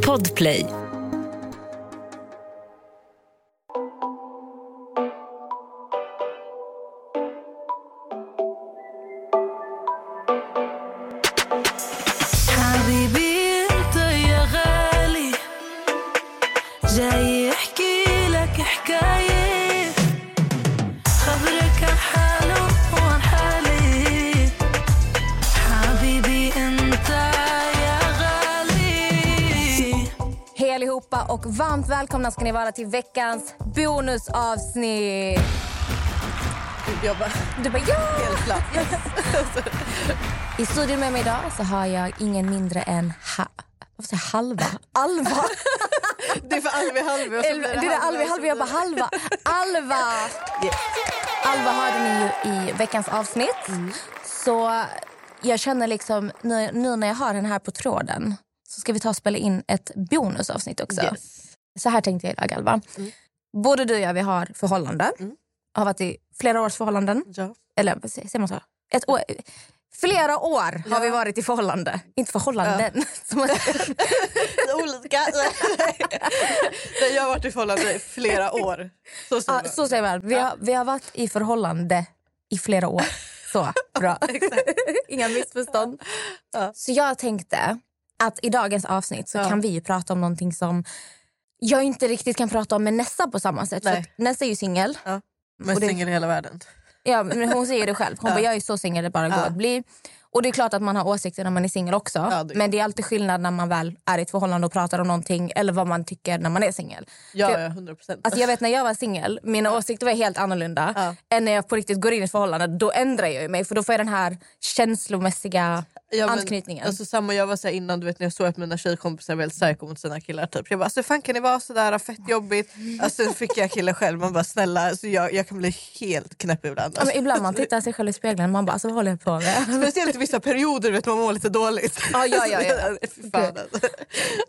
Podplay. Välkomna ska ni vara till veckans bonusavsnitt. Jag bara, Du bara ja! helt klart. I studion med mig idag så har jag ingen mindre än ha, vad säger halva. Alva. Det är för Alvi Halvi och så blir det är Alva, halva, jag bara halva. Alva. Yes. Alva hörde ni ju i veckans avsnitt. Så jag känner liksom nu, nu när jag har den här på tråden så ska vi ta och spela in ett bonusavsnitt också. Yes. Så här tänkte jag idag Alva. Mm. Både du och jag vi har förhållande. Mm. Har varit i flera års förhållanden. Ja. Eller säger man så? Ett år. Flera år har vi varit i förhållande. Inte förhållanden. Som Olika. Nej, jag har varit i förhållande i flera år. Så, ja, så säger man. Vi har, vi har varit i förhållande i flera år. Så, bra. Inga missförstånd. Ja. Så jag tänkte att i dagens avsnitt så Ja. kan vi prata om någonting som jag inte riktigt kan prata om med Nessa på samma sätt. För Nej. Nessa är ju singel. Men Och det- singel i hela världen. Ja, men hon säger det själv. Hon Ja. bara, jag är så singel det bara går Ja. att bli. Och det är klart att man har åsikter när man är singel också. Ja, det- Men det är alltid skillnad när man väl är i ett förhållande och pratar om någonting eller vad man tycker när man är singel. Ja, För- ja, 100 procent. Alltså jag vet när jag var singel, mina åsikter var helt annorlunda Ja. än när jag på riktigt går in i ett förhållande. Då ändrar jag mig för då får jag den här känslomässiga Ja, men, anknytningen. Alltså, samma jag var så innan du vet när jag såg att mina tjejkompisar var helt psycho mot sina killar. Typ. Jag bara, alltså, fan kan ni vara sådär fett jobbigt? Alltså, sen fick jag killar själv. Man bara snälla, alltså, jag, jag kan bli helt knäpp ibland. ja, men ibland man tittar sig själv i spegeln man bara, alltså, vad håller jag på med? Speciellt i vissa perioder vet man mår lite dåligt. Ja, ja, ja, ja. Fy fan alltså.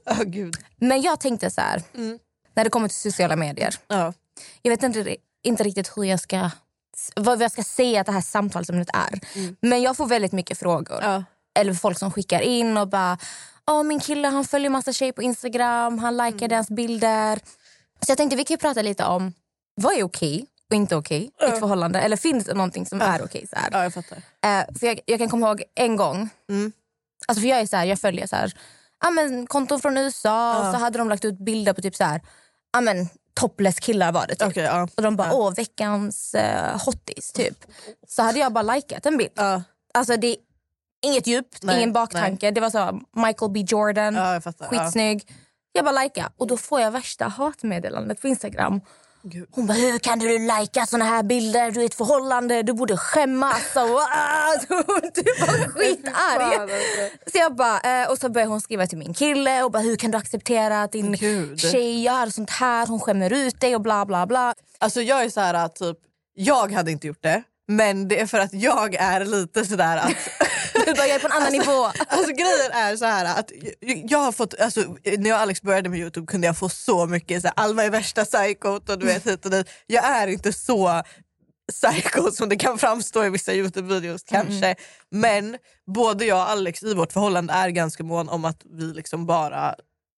Åh, gud. Men jag tänkte så här, Mm. när det kommer till sociala medier. Ja. Jag vet inte, inte riktigt hur jag ska, vad jag ska säga att det här samtalsämnet är. Men jag får väldigt mycket frågor. Mm. Ja. Eller folk som skickar in och bara Åh, min kille han följer massa tjejer på Instagram, han likar Mm. deras bilder. Så jag tänkte vi kan prata lite om vad är okej och inte okej i ett förhållande. Eller finns det någonting som är okej? så här? ja, jag fattar. Eh, för jag, jag kan komma ihåg en gång, Mm. alltså för jag är så här, jag följer så här, ja, men, konton från USA och så hade de lagt ut bilder på typ så här, ja, men, topless killar var det typ. Ja. Och de bara, åh veckans uh, hottis typ. Så hade jag bara likat en bild. Ja, Alltså det inget djupt, Nej, ingen baktanke. Det var så Michael B Jordan, ja, jag fattar. skitsnygg. Jag bara lika och då får jag värsta hatmeddelandet på Instagram. Ja. Gud. Hon bara, hur kan du lajka såna här bilder? Du är i ett förhållande, du borde skämmas. Och, du var skitarg. Alltså. Så jag bara, eh, och så börjar hon skriva till min kille och bara, hur kan du acceptera att din Gud. tjej gör sånt här? Hon skämmer ut dig och bla bla bla. Alltså jag är så här typ, jag hade inte gjort det. Men det är för att jag är lite sådär att... Du är på en annan nivå. Alltså grejen är så här att jag, har fått, alltså, när jag och Alex började med Youtube kunde jag få så mycket, så här, Alma är värsta psykot och du vet hit och dit. Jag är inte så psycho som det kan framstå i vissa Youtube-videos kanske. Men både jag och Alex i vårt förhållande är ganska mån om att vi liksom bara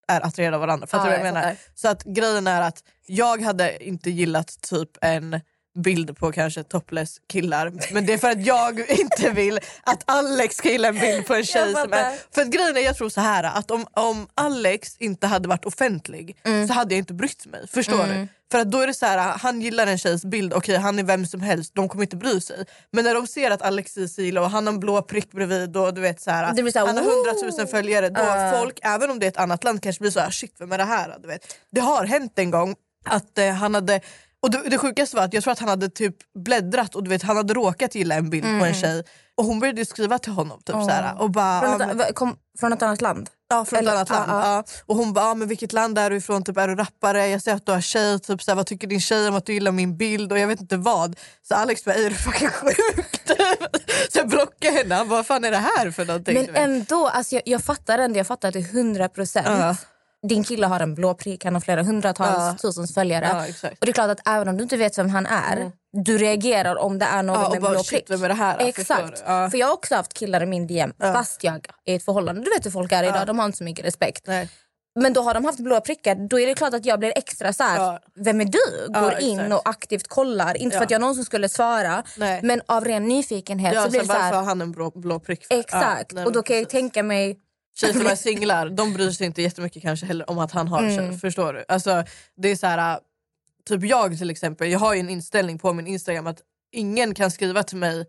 är attraherade av varandra. Fattar Ja, du vad jag menar? Så att grejen är att jag hade inte gillat typ en bild på kanske topless killar. Men det är för att jag inte vill att Alex ska gilla en bild på en tjej. Som är, för att grejen är, jag tror så här att om, om Alex inte hade varit offentlig Mm. så hade jag inte brytt mig. Förstår du? För att då är det så här, han gillar en tjejs bild, okej han är vem som helst, de kommer inte bry sig. Men när de ser att Alex är silo och han har en blå prick bredvid och du vet så här, så här, han har hundratusen följare, då Ja. folk, även om det är ett annat land, kanske blir så här, shit vem är det här? Du vet. Det har hänt en gång att eh, han hade och det, det sjukaste var att jag tror att han hade typ bläddrat och du vet, han hade råkat gilla en bild på en tjej och hon började skriva till honom typ så här, och bara, Från ett, men- kom, från ett annat land? Ja, från Eller- ett annat land. ja, Ja. Och hon bara, ah, men vilket land är du ifrån? Typ, är du rappare? Jag ser att du har tjej. Typ, så här, vad tycker din tjej om att du gillar min bild? Och jag vet inte vad. Så Alex bara, är du fucking sjuk? så jag blockade henne. Han bara, vad fan är det här för någonting? Men ändå, alltså jag, jag fattar ändå, jag fattar till hundra procent. Ja. din kille har en blå prick, han har flera hundratals, Ja. tusens följare. Ja. Och det är klart att även om du inte vet vem han är, du reagerar om det är någon Ja, med bara, blå prick. vem är det här? Exakt. Ja. För jag har också haft killar i min DM fast jag är i ett förhållande. Du vet hur folk är idag, de har inte så mycket respekt. Nej. Men då har de haft blå prickar, då är det klart att jag blir extra så här. Ja. vem är du? Ja, Går in exakt. och aktivt kollar. Inte för Ja. att jag någonsin skulle svara, Nej. men av ren nyfikenhet Ja, så blir så det så varför har här. han en blå, blå prick? för? Exakt. Ja, nej, och då men kan jag precis. tänka mig... Tjejer som är singlar de bryr sig inte jättemycket kanske heller om att han har Mm. tjej. Förstår du? Alltså, det är så här, typ jag till exempel, jag har ju en inställning på min Instagram att ingen kan skriva till mig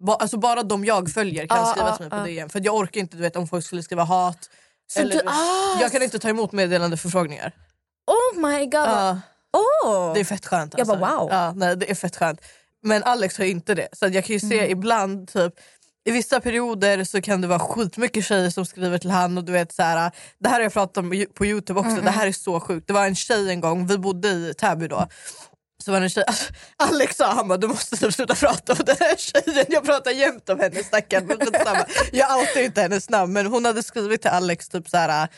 ba, alltså bara de jag följer kan Ja, skriva ja, till mig på ja. DM. För jag orkar inte du vet, om folk skulle skriva hat. Så eller, du, ah, Jag kan inte ta emot meddelande förfrågningar. Oh my god. Ja, oh. det är fett skönt. Jag bara, alltså. wow. Ja, nej, det är fett skönt. Men Alex har inte det. Så jag kan ju se Mm. ibland typ i vissa perioder så kan det vara skitmycket tjejer som skriver till han och du vet så här, det här har jag pratat om på Youtube också, det här är så sjukt. Det var en tjej en gång, vi bodde i Täby då. Så var det en tjej, Alex sa han bara, du måste typ sluta prata om den här tjejen. Jag pratar jämt om henne stackarn. Jag outar inte hennes namn men hon hade skrivit till Alex typ så här.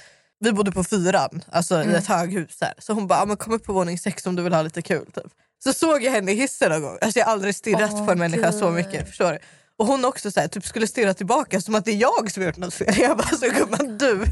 Vi bodde på fyran, alltså i ett höghus. Här. Så hon bara, "Ja, men kom upp på våning sex om du vill ha lite kul. Typ. Så såg jag henne i hissen någon gång. Alltså, jag har aldrig stirrat Åh, på en människa så Gud. mycket. Förstår du? Och hon också så här, typ skulle stirra tillbaka som att det är jag som har gjort något fel. Jag bara, så gumman du,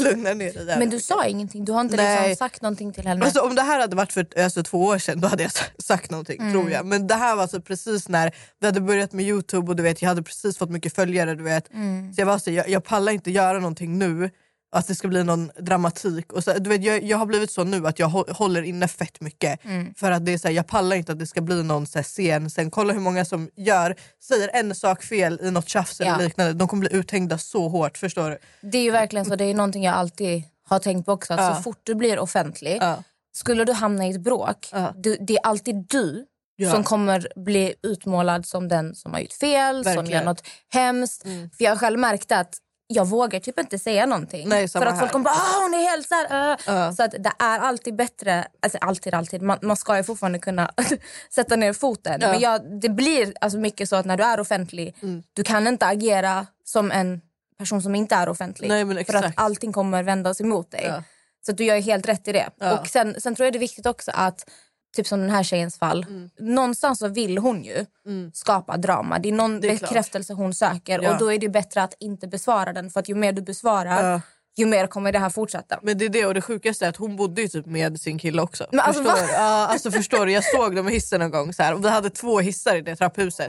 lugna ner dig. jävla Men du mycket." sa ingenting, du har inte Nej. liksom sagt någonting till henne? Alltså, om det här hade varit för alltså, två år sedan då hade jag sagt någonting Mm. tror jag. Men det här var alltså precis när vi hade börjat med Youtube och du vet, jag hade precis fått mycket följare. Du vet. Mm. Så jag var så, jag, jag pallar inte göra någonting nu att det ska bli någon dramatik. Och så, du vet, jag, jag har blivit så nu att jag hå- håller inne fett mycket. Mm. För att det är så här, jag pallar inte att det ska bli någon så här, scen. Sen kolla hur många som gör, säger en sak fel i något tjafs eller Ja. liknande. De kommer bli uthängda så hårt. Förstår du? Det är ju verkligen så, det är någonting jag alltid har tänkt på också. Att Ja. Så fort du blir offentlig, Ja. skulle du hamna i ett bråk, du, det är alltid du Ja. som kommer bli utmålad som den som har gjort fel, som Verkligen. gör något hemskt. För jag har själv märkt att jag vågar typ inte säga någonting. Nej, för att folk här. kommer bara ah, hon är helt så här, äh." Ja. Så att det är alltid bättre, alltså alltid alltid, man, man ska ju fortfarande kunna sätta ner foten. Ja. Men jag, det blir alltså mycket så att när du är offentlig, Mm. du kan inte agera som en person som inte är offentlig. Nej, för att allting kommer vändas emot dig. Så du gör helt rätt i det. Och sen, sen tror jag det är viktigt också att, typ som den här tjejens fall, någonstans så vill hon ju skapa drama. Det är någon Mm. Det är klart. bekräftelse hon söker Ja. och då är det bättre att inte besvara den för att ju mer du besvarar Ja. ju mer kommer det här fortsätta. Men det är det och det sjukaste är att hon bodde ju typ med sin kille också. Men alltså, förstår, du? ja, alltså förstår du? Jag såg dem i hissen en gång så här, och vi hade två hissar i det trapphuset.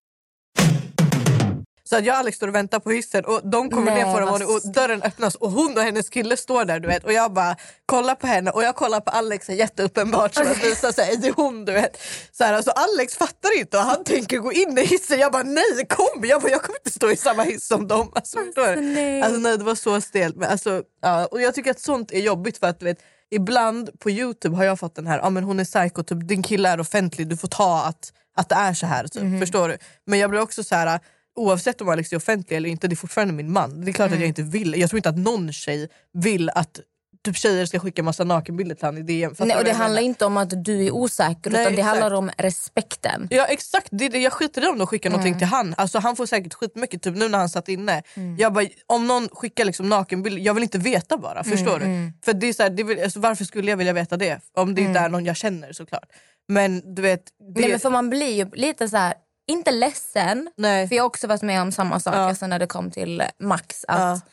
Så att jag och Alex står och väntar på hissen och de kommer Nej, ner vad våningen och dörren öppnas och hon och hennes kille står där du vet och jag bara kollar på henne och jag kollar på Alex jätteuppenbart som att visa sig det är hon du vet. Så här, alltså Alex fattar inte och han tänker gå in i hissen. Jag bara nej kom jag, bara, jag kommer inte stå i samma hiss som dem. Alltså, du? nej. Alltså, nej, det var så stelt. Men, alltså, ja, och jag tycker att sånt är jobbigt för att du vet ibland på Youtube har jag fått den här, ah, men hon är psycho, typ, din kille är offentlig, du får ta att, att det är så här. Typ, Förstår du? Men jag blir också så här oavsett om Alex är offentlig eller inte, det är fortfarande min man. Det är klart att jag inte vill, jag tror inte att någon tjej vill att typ, tjejer ska skicka massa nakenbilder till honom i DM. Nej, och det handlar inte om att du är osäker Nej, utan det exakt. handlar om respekten. Ja exakt, det, det, jag skiter i om de skickar någonting till han. Alltså, han får säkert skitmycket, typ nu när han satt inne. Jag bara, om någon skickar liksom nakenbilder, jag vill inte veta bara. Förstår du? För det är så här, det vill, alltså, Varför skulle jag vilja veta det? Om det inte är någon jag känner såklart. Men du vet... Det, Nej, men för man blir ju lite så här, inte ledsen, Nej. för jag har också varit med om samma sak Ja. alltså när det kom till Max. Att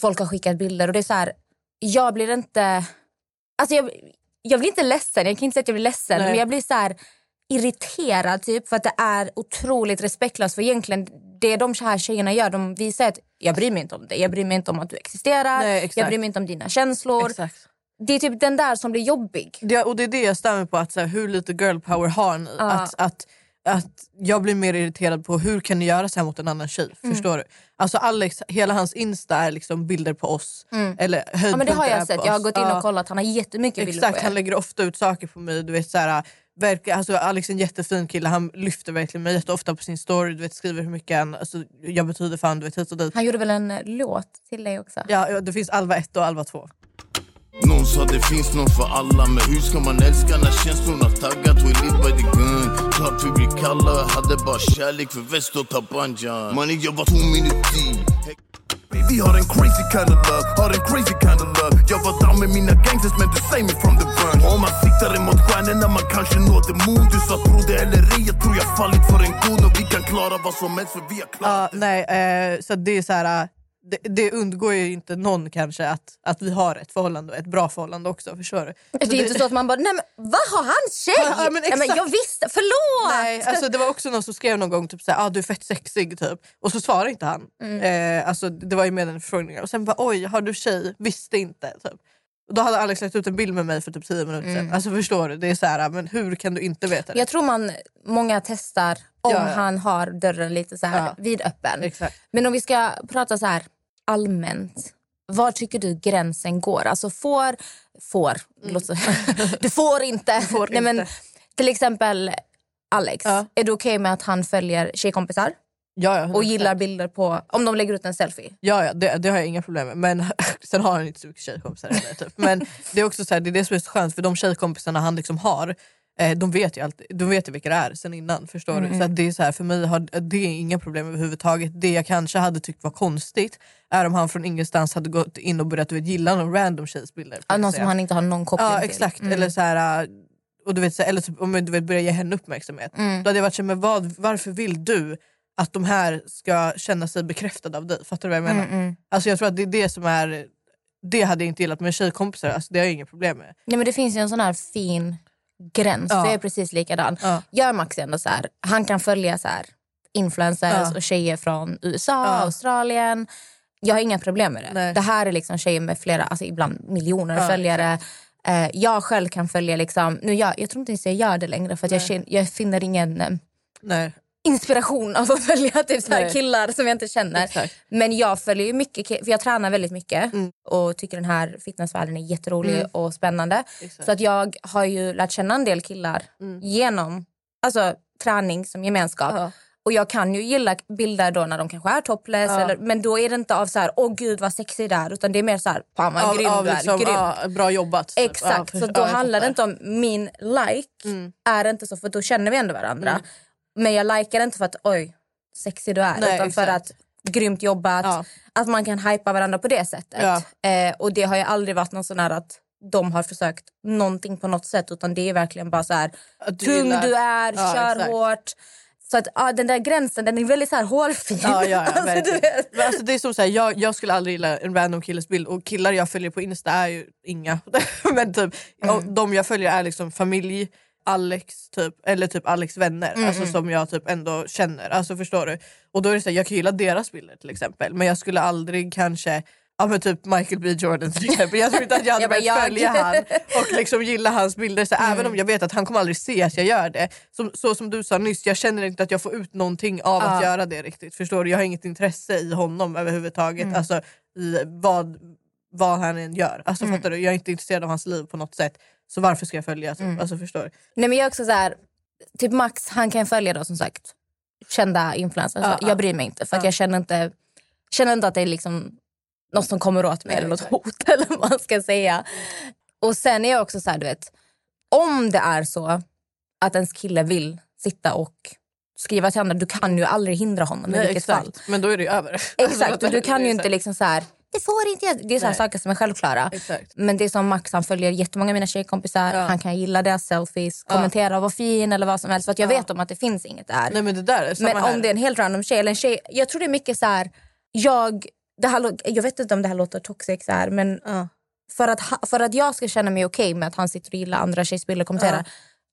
Folk har skickat bilder och det är så här, jag blir inte... Alltså jag, jag blir inte ledsen, jag kan inte säga att jag blir ledsen Nej. men jag blir så här irriterad typ för att det är otroligt respektlöst. För egentligen det de här tjejerna gör, de visar att jag bryr mig inte om det. Jag bryr mig inte om att du existerar, Nej, jag bryr mig inte om dina känslor. Exakt. Det är typ den där som blir jobbig. Det, och det är det jag stämmer på, att så här, hur lite girl power har ni? Att, att, att jag blir mer irriterad på hur kan ni göra så här mot en annan tjej? Mm. Förstår du? Alltså Alex, hela hans insta är liksom bilder på oss. Eller Mm. Ja, men det har jag sett. på Jag har gått in och kollat. Han har jättemycket bilder Exakt, på han er. lägger ofta ut saker på mig. Du vet, så här, verkar, alltså, Alex är en jättefin kille, han lyfter verkligen mig jätteofta på sin story. Du vet, skriver hur mycket han, alltså, jag betyder fan du vet, hit och dit. Han gjorde väl en låt till dig också? Ja, det finns Alva 1 och Alva 2. Någon sa det finns någon för alla Men hur ska man älska när känslorna taggat We live by the gun. Klart vi blir kalla Hade bara kärlek för väst och tabanjan Mannen jag var två minuter Vi har en crazy kind of love, har en crazy kind of love. Jag var down med mina gangsters men du säger mig from the front. Om man siktar emot stjärnorna man kanske når the moon. Du sa tro det eller ej, jag tror jag fallit för en god Och vi kan klara vad som helst för vi har klarat det. nej, eh, så det är så här... Det, det undgår ju inte någon kanske att, att vi har ett förhållande, ett bra förhållande också. Förstår du? Det är inte så att man bara, nej men vad har han tjej? Ja, men nej, men jag visste, förlåt! Nej, alltså det var också någon som skrev någon gång typ såhär, ah, du är fett sexig typ. Och så svarade inte han. Mm. Eh, alltså, det var ju med en förfrågning. Och sen bara oj, har du tjej? Visste inte. Typ. Då hade Alex lagt ut en bild med mig för typ 10 minuter sedan. Alltså förstår du? Det är så här, men hur kan du inte veta det? Jag tror man, många testar om Ja, ja. han har dörren lite så här Ja. vidöppen. Exakt. Men om vi ska prata så här allmänt. Var tycker du gränsen går? Alltså får... Får. så- du får inte. Mm. får Nej, Men, inte. till exempel Alex. Är du okej med att han följer tjejkompisar Ja, ja, och gillar bilder på... Om de lägger ut en selfie? Ja, ja det, det har jag inga problem med. Men sen har han inte så mycket tjejkompisar heller, typ. Men det är också så här, det är det som är så skönt för de tjejkompisarna han liksom har eh, de vet ju alltid, de vet ju vilka det är sen innan. Förstår du? Så att det är så här, för mig har det är inga problem överhuvudtaget. Det jag kanske hade tyckt var konstigt är om han från ingenstans hade gått in och börjat vet, gilla någon random tjejs bilder. Ja, Någon Så som han inte har någon koppling Ja till. exakt. Mm. Eller så här, och du vet, så här, eller typ, om du vet, börja ge henne uppmärksamhet. Mm. Då hade jag varit så här, men vad, varför vill du att de här ska känna sig bekräftade av dig? Fattar du vad jag menar? Mm, Alltså, jag tror att det är det som är det hade jag inte gillat med tjejkompisar, alltså, det har jag inga problem med. Nej, men det finns ju en sån här fin gräns. Ja. Jag är precis likadan. Ja. Gör Max ändå så här. Han kan följa så här influencers Ja. och tjejer från USA, Ja. Australien. Jag har inga problem med det. Nej. Det här är liksom tjejer med flera, alltså ibland miljoner Ja, följare. Eh, jag själv kan följa, liksom, nu jag, jag tror inte ens jag gör det längre för jag, jag finner ingen eh, Nej. Inspiration av att följa typ så killar som jag inte känner. Exakt. Men jag följer ju mycket, för jag tränar väldigt mycket Mm. och tycker den här fitnessvärlden är jätterolig Mm. och spännande. Exakt. Så att jag har ju lärt känna en del killar Mm. genom alltså, träning som gemenskap. Ja. Och jag kan ju gilla bilder då när de kanske är topless, Ja. eller, men då är det inte av så här, åh gud vad sexig det är, utan det är mer så här, fan vad grym av du är, liksom, grym. ja, bra jobbat. typ. Exakt, Ja, så för- då handlar det inte om min like, Mm. är inte så för då känner vi ändå varandra. Men jag likar inte för att oj, sexig du är, Nej, utan för exakt. att grymt jobbat, Ja. att man kan hypa varandra på det sättet. Ja. Eh, och det har ju aldrig varit någon sån här att de har försökt någonting på något sätt utan det är verkligen bara så här du tung gillar- du är, Ja, kör exakt. hårt. Så att ja, den där gränsen den är väldigt så här hårfin. Ja, ja, ja, Alltså. Men alltså, det är som så här, jag, jag skulle aldrig gilla en random killes bild och killar jag följer på Insta är ju inga. Men typ, Mm. de jag följer är liksom familj, Alex typ, eller typ Alex vänner Mm, alltså, som jag typ ändå känner. Alltså, förstår du? Och då är det så här, jag kan gilla deras bilder till exempel men jag skulle aldrig kanske Ja men typ Michael B Jordan till exempel. Jag tror inte att jag hade börjat följa han och liksom gilla hans bilder. Så Även om jag vet att han kommer aldrig se att jag gör det. Som, så som du sa nyss, jag känner inte att jag får ut någonting av att Ja. göra det riktigt. Förstår du? Jag har inget intresse i honom överhuvudtaget. Alltså i vad, vad han än gör. Alltså, fattar du? Jag är inte intresserad av hans liv på något sätt. Så varför ska jag följa? Typ? Alltså, förstår? Nej men jag också så här, typ Max han kan följa då som sagt kända influencers. Ja, ja. jag bryr mig inte för att Ja. jag känner inte, känner inte att det är liksom något som kommer åt mig eller något hot eller vad man ska säga. Och sen är jag också så här, du vet, om det är så att ens kille vill sitta och skriva till andra, du kan ju aldrig hindra honom i Nej, fall. exakt. Men då är det ju över. Exakt, och du kan ju inte liksom så här, det får inte jag. Det är så här Nej. saker som är självklara. Exakt. Men det är som Max, han följer jättemånga av mina tjejkompisar. Ja. Han kan gilla deras selfies, Ja. kommentera vad fin eller vad som helst. För att jag Ja. vet om att det finns inget där. Nej men det där är men här. om det är en helt random tjej eller en tjej. Jag tror det är mycket så här, jag, det här, jag vet inte om det här låter toxic så här, men för att, för att jag ska känna mig okej med att han sitter och gillar andra tjejs bilder och kommenterar.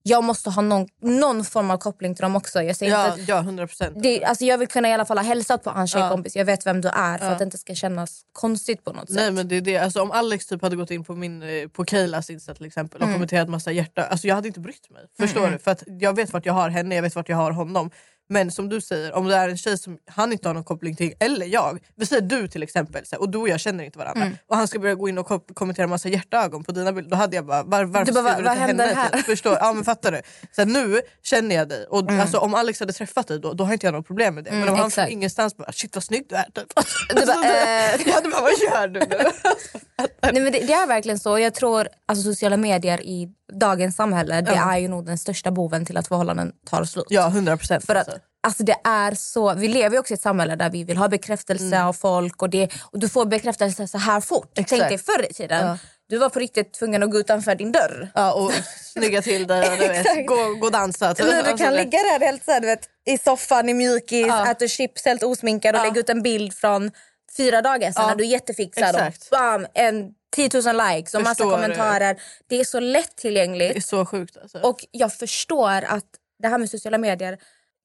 Jag måste ha någon, någon form av koppling till dem också. Jag säger Ja, inte, ja 100 procent. det, alltså jag vill kunna i alla fall ha hälsat på hans Ja. tjejkompis. Jag vet vem du är för Ja. att det inte ska kännas konstigt på något Nej sätt. men det är det. Alltså, om Alex typ hade gått in på, min, eh, på Kaylas Insta till exempel och Mm. kommenterat massa hjärta, alltså jag hade inte brytt mig. Förstår du? För att jag vet vart jag har henne, jag vet vart jag har honom. Men som du säger, om det är en tjej som han inte har någon koppling till, eller jag. Vi säger du till exempel, och du och jag känner inte varandra. Mm. Och han ska börja gå in och ko- kommentera massa hjärtögon på dina bilder. Då hade jag bara, var, varför Du bara, skriver vad- du till händer henne? här? Förstår? Ja men fattar du? Så nu känner jag dig. Och alltså, om Alex hade träffat dig då, då har inte jag något problem med det. Men Mm, om han exakt. från ingenstans bara, shit vad snygg du är. Typ. Du bara, eh, Jag hade bara, vad gör du nu? Nej, men det, det är verkligen så. Jag tror alltså, sociala medier i dagens samhälle det Ja. är ju nog den största boven till att förhållanden tar slut. Ja, 100 procent. För att alltså det är så, vi lever ju också i ett samhälle där vi vill ha bekräftelse av folk och, det, och du får bekräftelse så här fort. Mm. Exakt. Tänk dig förr i tiden. Ja. Du var på riktigt tvungen att gå utanför din dörr. Ja, och snygga till dig och du vet, gå, gå och dansa. typ. Nu, du Alltså, kan ligga där helt så här, du vet, i soffan i mjukis, Ja. äta chips helt osminkad och Ja. lägga ut en bild från fyra dagar sedan Ja. när du är jättefixad. Och Exakt. bam, en 10 000 likes och massa Förstår. kommentarer. Det är så Det är lättillgängligt. så sjukt alltså. Och jag förstår att det här med sociala medier,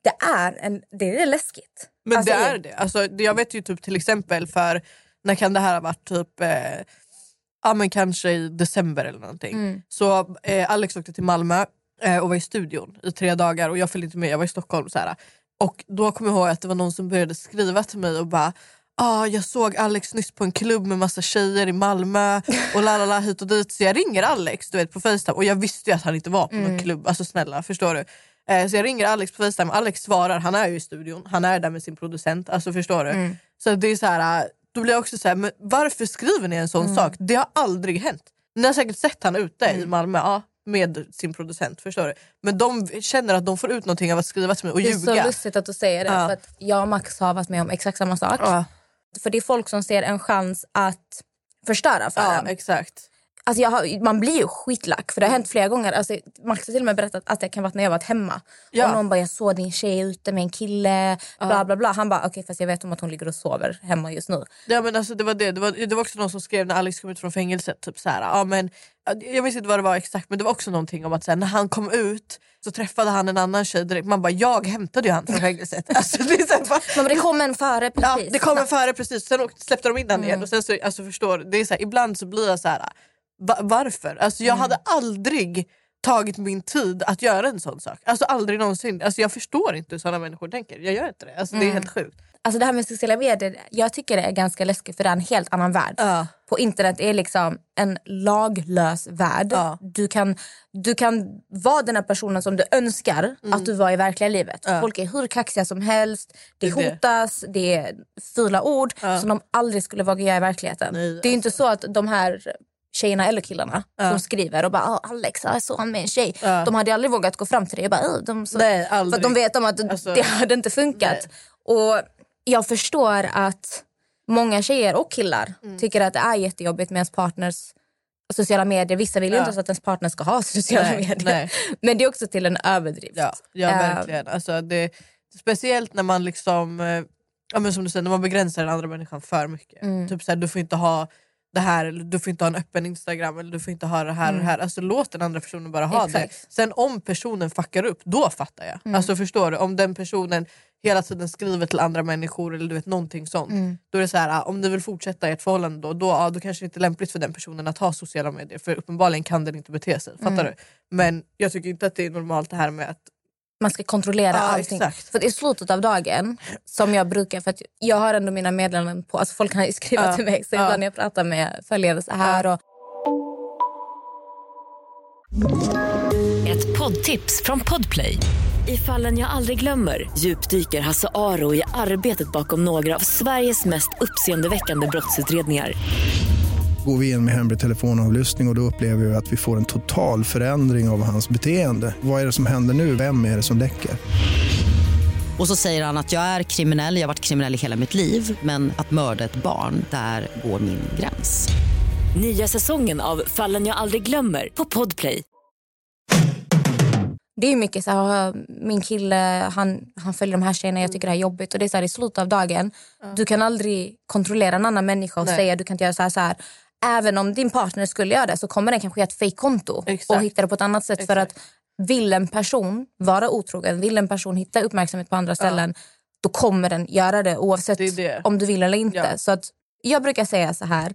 det är, en, det är läskigt. Men Alltså, det är det. Alltså, jag vet ju typ till exempel för, när kan det här ha varit? Typ, eh, ja men kanske i december eller någonting. Mm. Så eh, Alex åkte till Malmö eh, och var i studion i tre dagar och jag följde inte med, jag var i Stockholm. Så här. Och då kommer jag ihåg att det var någon som började skriva till mig och bara Ah, jag såg Alex nyss på en klubb med massa tjejer i Malmö och la la la hit och dit. Så jag ringer Alex du vet, på Facetime och jag visste ju att han inte var på någon klubb. Alltså snälla, förstår du? Eh, så jag ringer Alex på Facetime, Alex svarar, han är ju i studion, han är där med sin producent. Alltså förstår du? Så det är så här, äh, då blir jag också så här, men varför skriver ni en sån sak? Det har aldrig hänt. Ni har säkert sett han ute i Malmö ja, med sin producent, förstår du? Men de känner att de får ut någonting av att skriva till mig och Det är så ljuga. lustigt att du säger det. Ja. För att jag och Max har varit med om exakt samma sak. Ja, För det är folk som ser en chans att förstöra för ja en. exakt. Alltså har, man blir ju skitlack för det har hänt flera gånger. Alltså Max har till och med berättat att det kan vara när jag varit hemma. Ja. Och någon bara jag såg din tjej ute med en kille. Bla bla bla. Han bara okej fast jag vet om att hon ligger och sover hemma just nu. Ja, men alltså, det, var det. Det, var, det var också någon som skrev när Alex kom ut från fängelset. Typ så här, ja, men, jag minns inte vad det var exakt men det var också någonting om att så här, när han kom ut så träffade han en annan tjej direkt. Man bara jag hämtade ju han från fängelset. alltså, det, så här, bara, Men det kom en före ja, precis. det kom en före precis, sen åkte, släppte de in den igen. Och sen så, alltså, förstår, det är så här, ibland så blir jag så här, va, varför? Alltså, jag hade aldrig tagit min tid att göra en sån sak. Alltså aldrig någonsin. Alltså, jag förstår inte hur såna människor tänker. Jag gör inte det. Alltså, Det är helt sjukt. Alltså det här med sociala medier, jag tycker det är ganska läskigt för det är en helt annan värld. Ja. På internet är liksom en laglös värld. Ja. Du, kan, du kan vara den här personen som du önskar att du var i verkliga livet. Mm. Ja. Folk är hur kaxiga som helst, det, Det hotas, det är fula ord som de aldrig skulle våga göra i verkligheten. Nej, alltså. det är ju inte så att de här tjejerna eller killarna som skriver och bara "Ah, Alex jag såg han med en tjej. Ja. De hade aldrig vågat gå fram till dig och bara "Åh, de så, Nej, För aldrig. att de vet om att Alltså, det hade inte funkat. Och jag förstår att många tjejer och killar Mm. tycker att det är jättejobbigt med ens partners sociala medier. Vissa vill ju Ja. inte ens att ens partner ska ha sociala Nej, medier. nej. Men det är också till en överdrift. Ja, ja verkligen. Alltså, det, speciellt när man liksom, eh, ja, men som du säger, när man begränsar den andra människan för mycket. Mm. Typ såhär, du får inte ha det här, eller du får inte ha en öppen instagram, eller du får inte ha det här och det här. Alltså, låt den andra personen bara ha det. Mm. Exakt. Sen om personen fuckar upp, då fattar jag. Mm. Alltså förstår du? Om den personen hela tiden skriver till andra människor eller du vet någonting sånt. Mm. Då är det så här, om ni vill fortsätta ert förhållande då, då, då kanske det inte är lämpligt för den personen att ha sociala medier. För uppenbarligen kan den inte bete sig. Fattar Mm. du? Men jag tycker inte att det är normalt det här med att Man ska kontrollera Ja, allting. exakt. För att i slutet av dagen, som jag brukar, för att jag har ändå mina meddelanden på, alltså folk kan skriva Ja, till mig så ja. när jag pratar med följare så här. Och, Ett poddtips från Podplay. I fallen jag aldrig glömmer djupdyker Hasse Aro i arbetet bakom några av Sveriges mest uppseendeväckande brottsutredningar. Går vi in med hemlig telefonavlyssning och, och då upplever vi att vi får en total förändring av hans beteende. Vad är det som händer nu? Vem är det som läcker? Och så säger han att jag är kriminell, jag har varit kriminell i hela mitt liv men att mörda ett barn, där går min gräns. Nya säsongen av Fallen jag aldrig glömmer på Podplay. det är mycket så här, min kille han, han följer de här tjejerna, jag tycker det här är jobbigt. Och det är så här, i slutet av dagen, du kan aldrig kontrollera en annan människa och Nej. säga du kan inte göra så här, så här. Även om din partner skulle göra det så kommer den kanske göra ett fejkkonto och hitta det på ett annat sätt. För Exakt. att vill en person vara otrogen, vill en person hitta uppmärksamhet på andra ställen, då kommer den göra det oavsett Det det. om du vill eller inte. Ja. Så att jag brukar säga så här,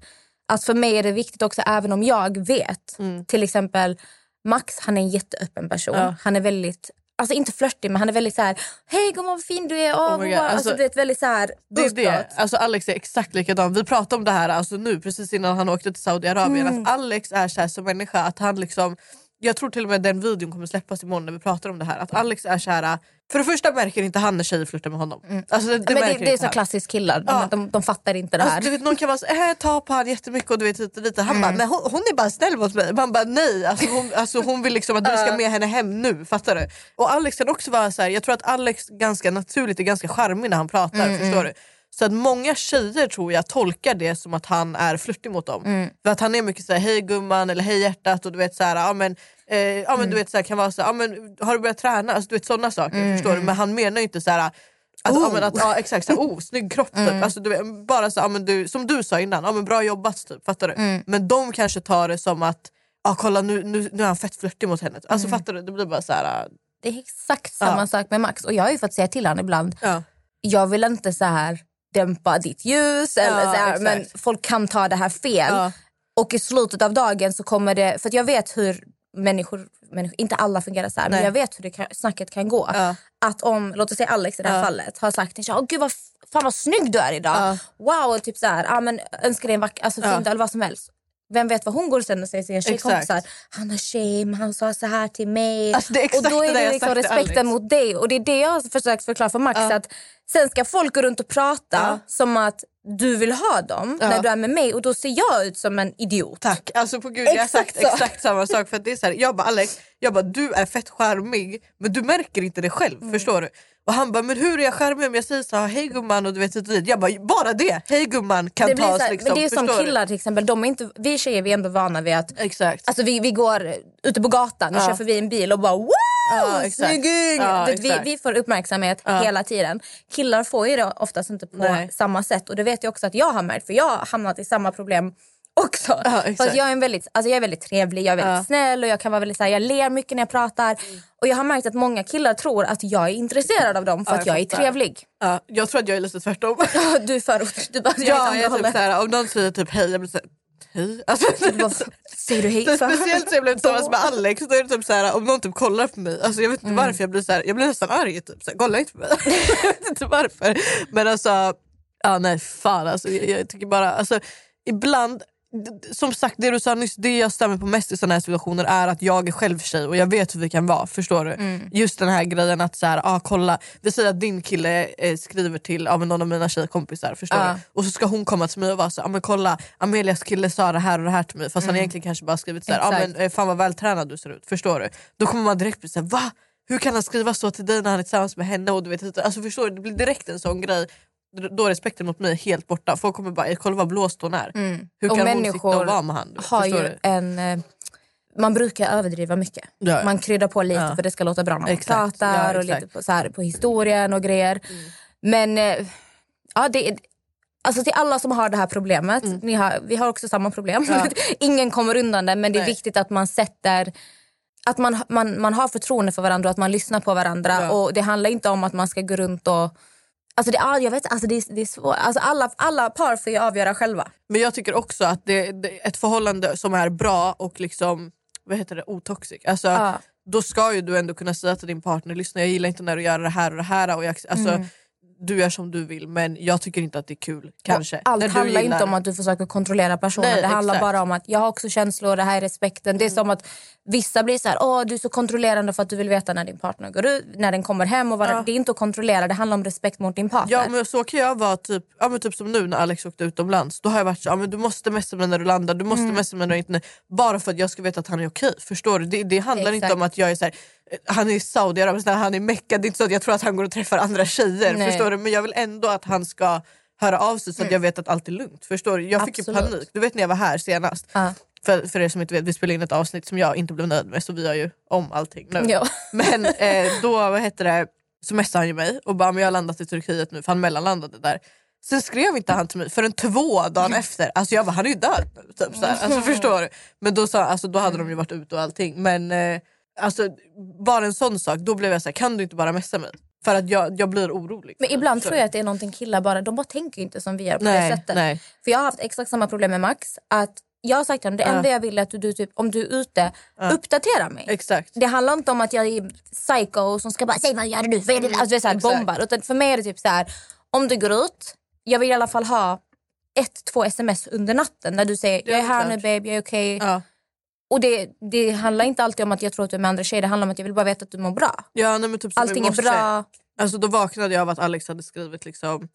att för mig är det viktigt också även om jag vet, till exempel Max han är en jätteöppen person. Mm. Ja. Han är väldigt, alltså inte flörtig men han är väldigt så här: hej gumman vad fin du är. Oh. God, alltså, alltså, du vet, väldigt så här, Det är det. Alltså Alex är exakt likadan. Vi pratade om det här alltså nu precis innan han åkte till Saudiarabien. Mm. Att Alex är så här som människa att han liksom jag tror till och med den videon kommer släppas imorgon när vi pratar om det här. Att Alex är så här. För det första märker inte han när tjejer flörtar med honom. Alltså det, det Mm. men det, det är så klassiskt killar, de, Ja. de, de fattar inte det här. Alltså, du vet, någon kan vara så, äh, ta på han jättemycket och du vet lite, lite. Han Mm. bara, nej, hon, hon är bara snäll mot mig. Man bara nej, alltså, hon, alltså, hon vill liksom att du ska med henne hem nu. Fattar du? Och Alex kan också vara så här, jag tror att Alex ganska naturligt är ganska charmig när han pratar. Mm, förstår du? Så att många tjejer tror jag tolkar det som att han är flörtig mot dem. Mm. För att han är mycket såhär, hej gumman eller hej hjärtat och du vet såhär, ja men, eh, ja, men du vet såhär, kan vara såhär, ja men har du börjat träna? Alltså, du vet sådana saker. förstår du? Men han menar ju inte såhär att, ja, men att, ja, exakt, så här, oh, snygg kropp typ. Alltså, du vet, bara så, ja, men du, som du sa innan, ja, men bra jobbat typ. Fattar du? Men de kanske tar det som att ja, kolla nu, nu, nu är han fett flörtig mot henne. Alltså, Fattar du? Det blir bara så här. Det är exakt samma Ja. sak med Max. Och jag har ju fått säga till honom ibland, Ja. jag vill inte så här dämpa ditt ljus, eller Ja, så här, men folk kan ta det här fel. Ja. Och i slutet av dagen så kommer det, för jag vet hur människor, människor inte alla fungerar så här, men jag vet hur det kan, snacket kan gå. Ja. Att om, låt oss säga Alex i det här fallet, har sagt till en gud vad, fan vad snygg du är idag. Wow, typ så här, ah, men önskar dig en vacker, alltså Ja. eller vad som helst. Vem vet vad hon går sen och säger till sina tjejkompisar. Han har shame, han sa så här till mig. Alltså, och då är det liksom respekten mot dig. Och det är det jag har försökt förklara för Max. Att sen ska folk gå runt och prata Ja. som att du vill ha dem Ja. när du är med mig och då ser jag ut som en idiot. Tack. Alltså på gud, jag har sagt så. exakt samma sak. För det är så här, jag bara Alex, jag bara, du är fett charmig men du märker inte det själv. Mm. Förstår du? Och han bara, men hur är jag charmig om jag säger så här, hej gumman och du vet hit. Jag bara, bara det, hej gumman kan Det blir tas så här, liksom. men det är som du? killar till exempel. De är inte, vi tjejer vi är ändå vana vid att Exakt. Alltså vi, vi går ute på gatan och Ja. kör förbi en bil och bara wow, Ja, snygging! Ja, vi, vi får uppmärksamhet Ja. hela tiden. Killar får ju det oftast inte på Nej. samma sätt och det vet jag också att jag har märkt för jag har hamnat i samma problem också. Ja, att jag, är en väldigt, alltså jag är väldigt trevlig, jag är väldigt Ja. snäll och jag kan vara väldigt så här, jag ler mycket när jag pratar. Och jag har märkt att många killar tror att jag är intresserad av dem för Ja, att jag jag är trevlig. Ja, jag tror att jag är lite tvärtom. du är för du bara, jag ja, jag är typ såhär, om någon säger typ hej, jag blir såhär hej. Alltså, bara, Säger du hej? Så för? speciellt så jag blev tillsammans med Alex, då är det typ såhär, om någon typ kollar på mig, alltså jag vet Mm. inte varför jag blir såhär, jag blir nästan arg. Typ, såhär, kolla inte på mig. jag vet inte varför. Men alltså, ja, nej fan alltså, jag, jag tycker bara, alltså, ibland som sagt, det du sa nyss, det jag stämmer på mest i såna här situationer är att jag är själv tjej och jag vet hur vi kan vara. Förstår du? Mm. Just den här grejen att så här, ah, kolla, vi säger att din kille eh, skriver till ah, någon av mina tjejkompisar förstår Ja. du? och så ska hon komma till mig och vara så ah, men kolla Amelias kille sa det här och det här till mig fast han egentligen kanske bara skrivit så här, ah, Mm. Men, eh, fan vad vältränad du ser ut. Förstår du? Då kommer man direkt bli såhär va? Hur kan han skriva så till dig när han är tillsammans med henne? Och du vet, alltså, förstår du? Det blir direkt en sån grej då är respekten mot mig helt borta. Folk kommer bara, kolla vad blåst hon är. Hur Mm. Och kan hon sitta och vara med han? har ju du? en... eh, Man brukar överdriva mycket. Ja. Man kryddar på lite Ja. för det ska låta bra när man Exakt. pratar Ja, och lite på, så här, på historien och grejer. Men eh, ja, det, är- alltså till alla som har det här problemet, ni har, vi har också samma problem. Ingen kommer undan det men det är Nej. viktigt att man sätter att man, man, man har förtroende för varandra och att man lyssnar på varandra. Och Det handlar inte om att man ska gå runt och... Alltså det, är- jag vet, alltså det, är- det är svårt. Alltså alla, alla par får ju avgöra själva. Men jag tycker också att det, det, ett förhållande som är bra och liksom, vad heter det, otoxic. Alltså, Ja. Då ska ju du ändå kunna säga till din partner, lyssna jag gillar inte när du gör det här och det här. Och jag, alltså, Mm. Du gör som du vill men jag tycker inte att det är kul. Kanske. Och Allt handlar inte om att du försöker kontrollera personen. Nej, det handlar exakt. Mm. bara om att jag har också känslor, det här är respekten. Det är som att vissa blir så här, åh du är så kontrollerande för att du vill veta när din partner går ut, när den kommer hem. Och vad Ja. Det är inte att kontrollera, det handlar om respekt mot din partner. Ja men så kan jag vara typ, ja, men typ som nu när Alex åkte utomlands. Då har jag varit så, ja, men du måste messa med när du landar, du Mm. måste messa med när du inte Bara för att jag ska veta att han är okej. Förstår du? Det, det handlar inte Exakt. om att jag är så här, han är i Saudiarabien, han är i Mecka. Det är inte så att jag tror att han går och träffar andra tjejer. Nej. Förstår du? Men jag vill ändå att han ska höra av sig så att jag vet att allt är lugnt. Förstår du? Jag fick ju Absolut. panik. Du vet när jag var här senast. Ja. För, för er som inte vet, vi spelade in ett avsnitt som jag inte blev nöjd med så vi gör ju om allting nu. Ja. Men eh, då vad heter det, så messade han ju mig och bara men jag har landat i Turkiet nu för han mellanlandade där. Sen skrev inte han till mig förrän två dagar efter. Alltså jag bara han är ju död nu. Typ, så. Alltså, förstår du? Men då, sa, alltså, då hade de ju varit ute och allting. Men eh, alltså, bara en sån sak, då blev jag så här, kan du inte bara messa mig? För att jag, jag blir orolig. Men ibland tror jag att det är någonting killar bara, de bara tänker inte som vi gör på Nej, det sättet. nej. För jag har haft exakt samma problem med Max. Att jag har sagt till honom, det enda jag vill är att du, du typ, om du är ute, uppdatera mig. Exakt. Det handlar inte om att jag är psycho som ska bara säga vad gör du nu? Vad är det? Alltså, det är så här, bombar. Utan för mig är det typ så här, om du går ut, jag vill i alla fall ha ett, två sms under natten där du säger jag är här klart. nu babe, jag är okej. Ja. Och det, det handlar inte alltid om att jag tror att du är med andra tjejer, det handlar om att jag vill bara veta att du mår bra. Ja, nej, men typ Allting är bra. Alltså, då vaknade jag av att Alex hade skrivit liksom...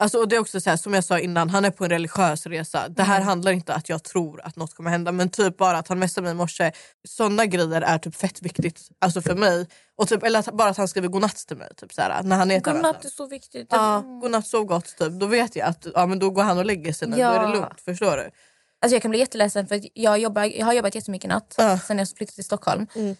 Alltså, och det är också så här, som jag sa innan, han är på en religiös resa. Det här Mm. handlar inte att jag tror att något kommer hända men typ bara att han messade mig i morse. Såna grejer är typ fett viktigt alltså för mig. Och typ, eller att, bara att han skriver godnatt till mig. Typ, så här, när han är Godnatt är så viktigt. Ja, godnatt, sov gott. Typ. Då vet jag att ja, men då går han och lägger sig nu. Då är Ja. det lugnt. Förstår du? Alltså jag kan bli jätteledsen för jag, jobbar, jag har jobbat jättemycket natt Ja. sen jag flyttade till Stockholm. Mm.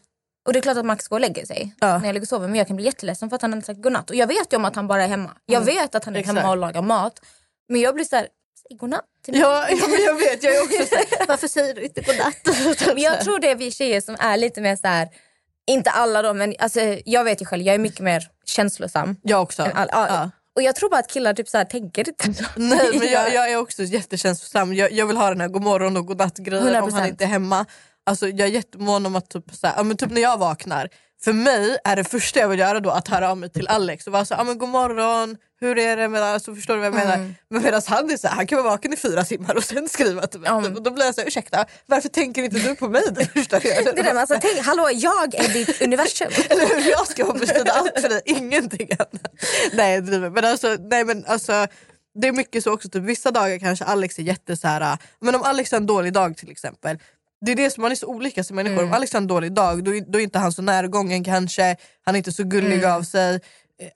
Och det är klart att Max går och lägger sig Ja. när jag ligger och sover men jag kan bli jätteledsen för att han har sagt godnatt. Och jag vet ju om att han bara är hemma. Jag vet att han är Mm. Exakt. hemma och lagar mat. Men jag blir såhär, säg godnatt till mig. Ja, jag vet. Jag är också så här, varför säger du inte godnatt? Men jag tror det är vi tjejer som är lite mer så här. inte alla då men alltså, jag vet ju själv, jag är mycket mer känslosam. Jag också. än all, ja. Och jag tror bara att killar typ så här, tänker inte så. Nej men jag, jag är också jättekänslosam. Jag, jag vill ha den här godmorgon och godnatt-grejen om han 100%. inte är hemma. Alltså, jag är jättemån om att typ, så här, ja, men typ när jag vaknar, för mig är det första jag vill göra då att höra av mig till Alex och vara så ja, men god morgon, hur är det? Med, alltså, förstår du vad jag menar? Mm. Men medan han är så här, han kan vara vaken i fyra timmar och sen skriva till mig. Mm. Och då blir jag så här, ursäkta, varför tänker inte du på mig det första jag gör? Det där alltså, tänk, hallå jag är ditt universum. Eller hur? Jag ska beställa allt för dig, ingenting annat. Nej, jag driver. men alltså, nej men alltså det är mycket så också, typ, vissa dagar kanske Alex är jätte så här, men om Alex har en dålig dag till exempel det är det som man är så olika som människor. Om Alex har en dålig dag då, är- då är inte han så närgången kanske, han är inte så gullig av sig.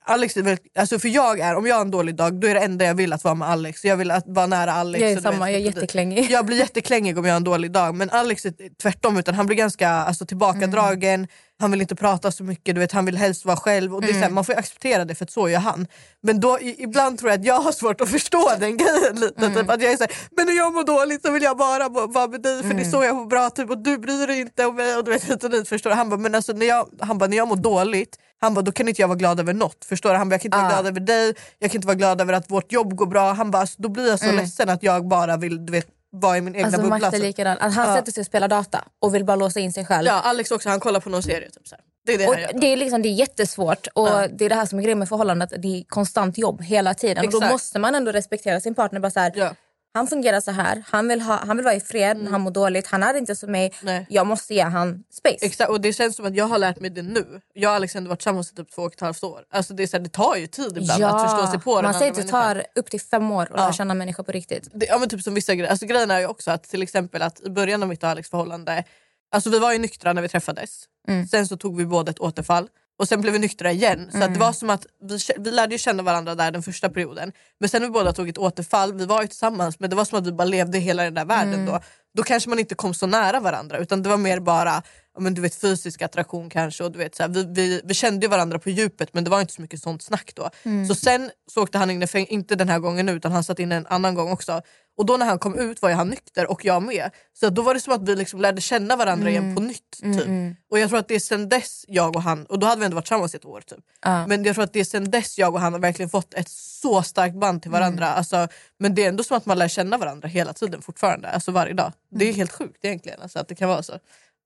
Alex är väl, alltså för jag är, om jag har en dålig dag då är det enda jag vill att vara med Alex. Jag vill att vara nära Alex. Jag är samma, vet, jag är dit. jätteklängig. Jag blir jätteklängig om jag har en dålig dag men Alex är tvärtom utan han blir ganska alltså, tillbakadragen, han vill inte prata så mycket, du vet, han vill helst vara själv och det är så här, man får acceptera det för att så gör han. Men då, i, ibland tror jag att jag har svårt att förstå den grejen lite. Typ, att jag är så här, men när jag mår dåligt så vill jag bara vara med dig för det är så jag mår bra typ, och du bryr dig inte om mig och du vet hit och dit. Förstår du? Han bara, men alltså, när, jag, han bara, när jag mår dåligt han bara, då kan inte jag vara glad över något. Förstår du? Han bara, jag kan inte vara Ah. glad över dig, jag kan inte vara glad över att vårt jobb går bra. Han bara, alltså, då blir jag så ledsen att jag bara vill du vet, vara i min egna Alltså bubbla. Max är likadan. Han Ja. sätter sig och spelar data och vill bara låsa in sig själv. Ja, Alex också, han kollar på någon serie. Typ, så här. Det är det Och det, är liksom, det är jättesvårt och Ja. det är det här som är grejen med förhållandet. Det är konstant jobb hela tiden. Och då måste man ändå respektera sin partner. Bara så här, Ja. Han fungerar så här, han vill, ha, han vill vara i fred när han mår dåligt. Han är inte som mig, Mm. Nej. jag måste ge han space. Exakt, och det känns som att jag har lärt mig det nu. Jag och Alex har varit tillsammans i typ två och ett halvt år. Alltså det, är så här, det tar ju tid ibland att förstå sig på man säger att det tar upp till fem år att Ja. lära känna människor på riktigt. det, ja, men typ som vissa grejer. Alltså, grejen är ju också att till exempel att i början av mitt och Alex förhållande, alltså vi var ju nyktra när vi träffades. Mm. Sen så tog vi båda ett återfall och sen blev vi nyktra igen. Så Mm. det var som att vi, vi lärde känna varandra där den första perioden. Men sen när vi båda tog ett återfall, vi var ju tillsammans men det var som att vi bara levde i hela den där världen Mm. då. Då kanske man inte kom så nära varandra utan det var mer bara men du vet, fysisk attraktion kanske. Och du vet, så här, vi, vi, vi kände varandra på djupet men det var inte så mycket sånt snack då. Mm. Så sen så åkte han in i fäng- inte den här gången nu utan han satt in en annan gång också. Och då när han kom ut var ju han nykter och jag med. Så då var det som att vi liksom lärde känna varandra igen på nytt. Typ. Och jag tror att det är sen dess jag och han, och då hade vi ändå varit tillsammans ett år typ. Ja. Men jag tror att det är sen dess jag och han har verkligen fått ett så starkt band till varandra. Alltså, men det är ändå som att man lär känna varandra hela tiden fortfarande, alltså varje dag. Det är helt sjukt egentligen alltså, att det kan vara så.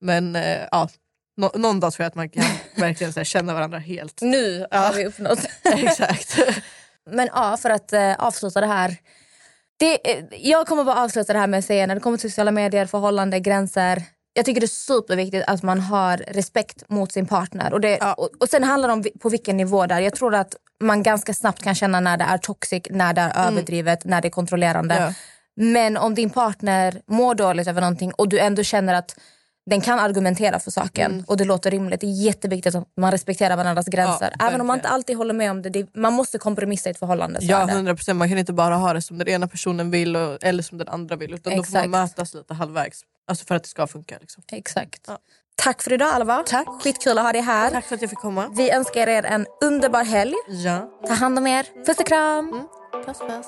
Men eh, ja, nå- någon dag tror jag att man kan verkligen så här, känna varandra helt. Nu har vi uppnått. Exakt. Men ja, för att eh, avsluta det här. Det, jag kommer bara avsluta det här med att säga när det kommer till sociala medier, förhållande, gränser. Jag tycker det är superviktigt att man har respekt mot sin partner. Och, det, Ja. och, och Sen handlar det om på vilken nivå där. Jag tror att man ganska snabbt kan känna när det är toxic, när det är överdrivet, när det är kontrollerande. Ja. Men om din partner mår dåligt över någonting och du ändå känner att den kan argumentera för saken Mm. och det låter rimligt. Det är jätteviktigt att man respekterar varandras gränser. Ja, Även om man inte alltid håller med om det. det man måste kompromissa i ett förhållande. Ja, är det. 100 procent. Man kan inte bara ha det som den ena personen vill och, eller som den andra vill. Utan då får man Exakt. mötas lite halvvägs. Alltså för att det ska funka. Liksom. Exakt. Ja. Tack för idag Alva. Tack. Skitkul att ha dig här. Tack för att jag fick komma. Vi önskar er en underbar helg. Ja. Ta hand om er. Puss och kram. Puss puss.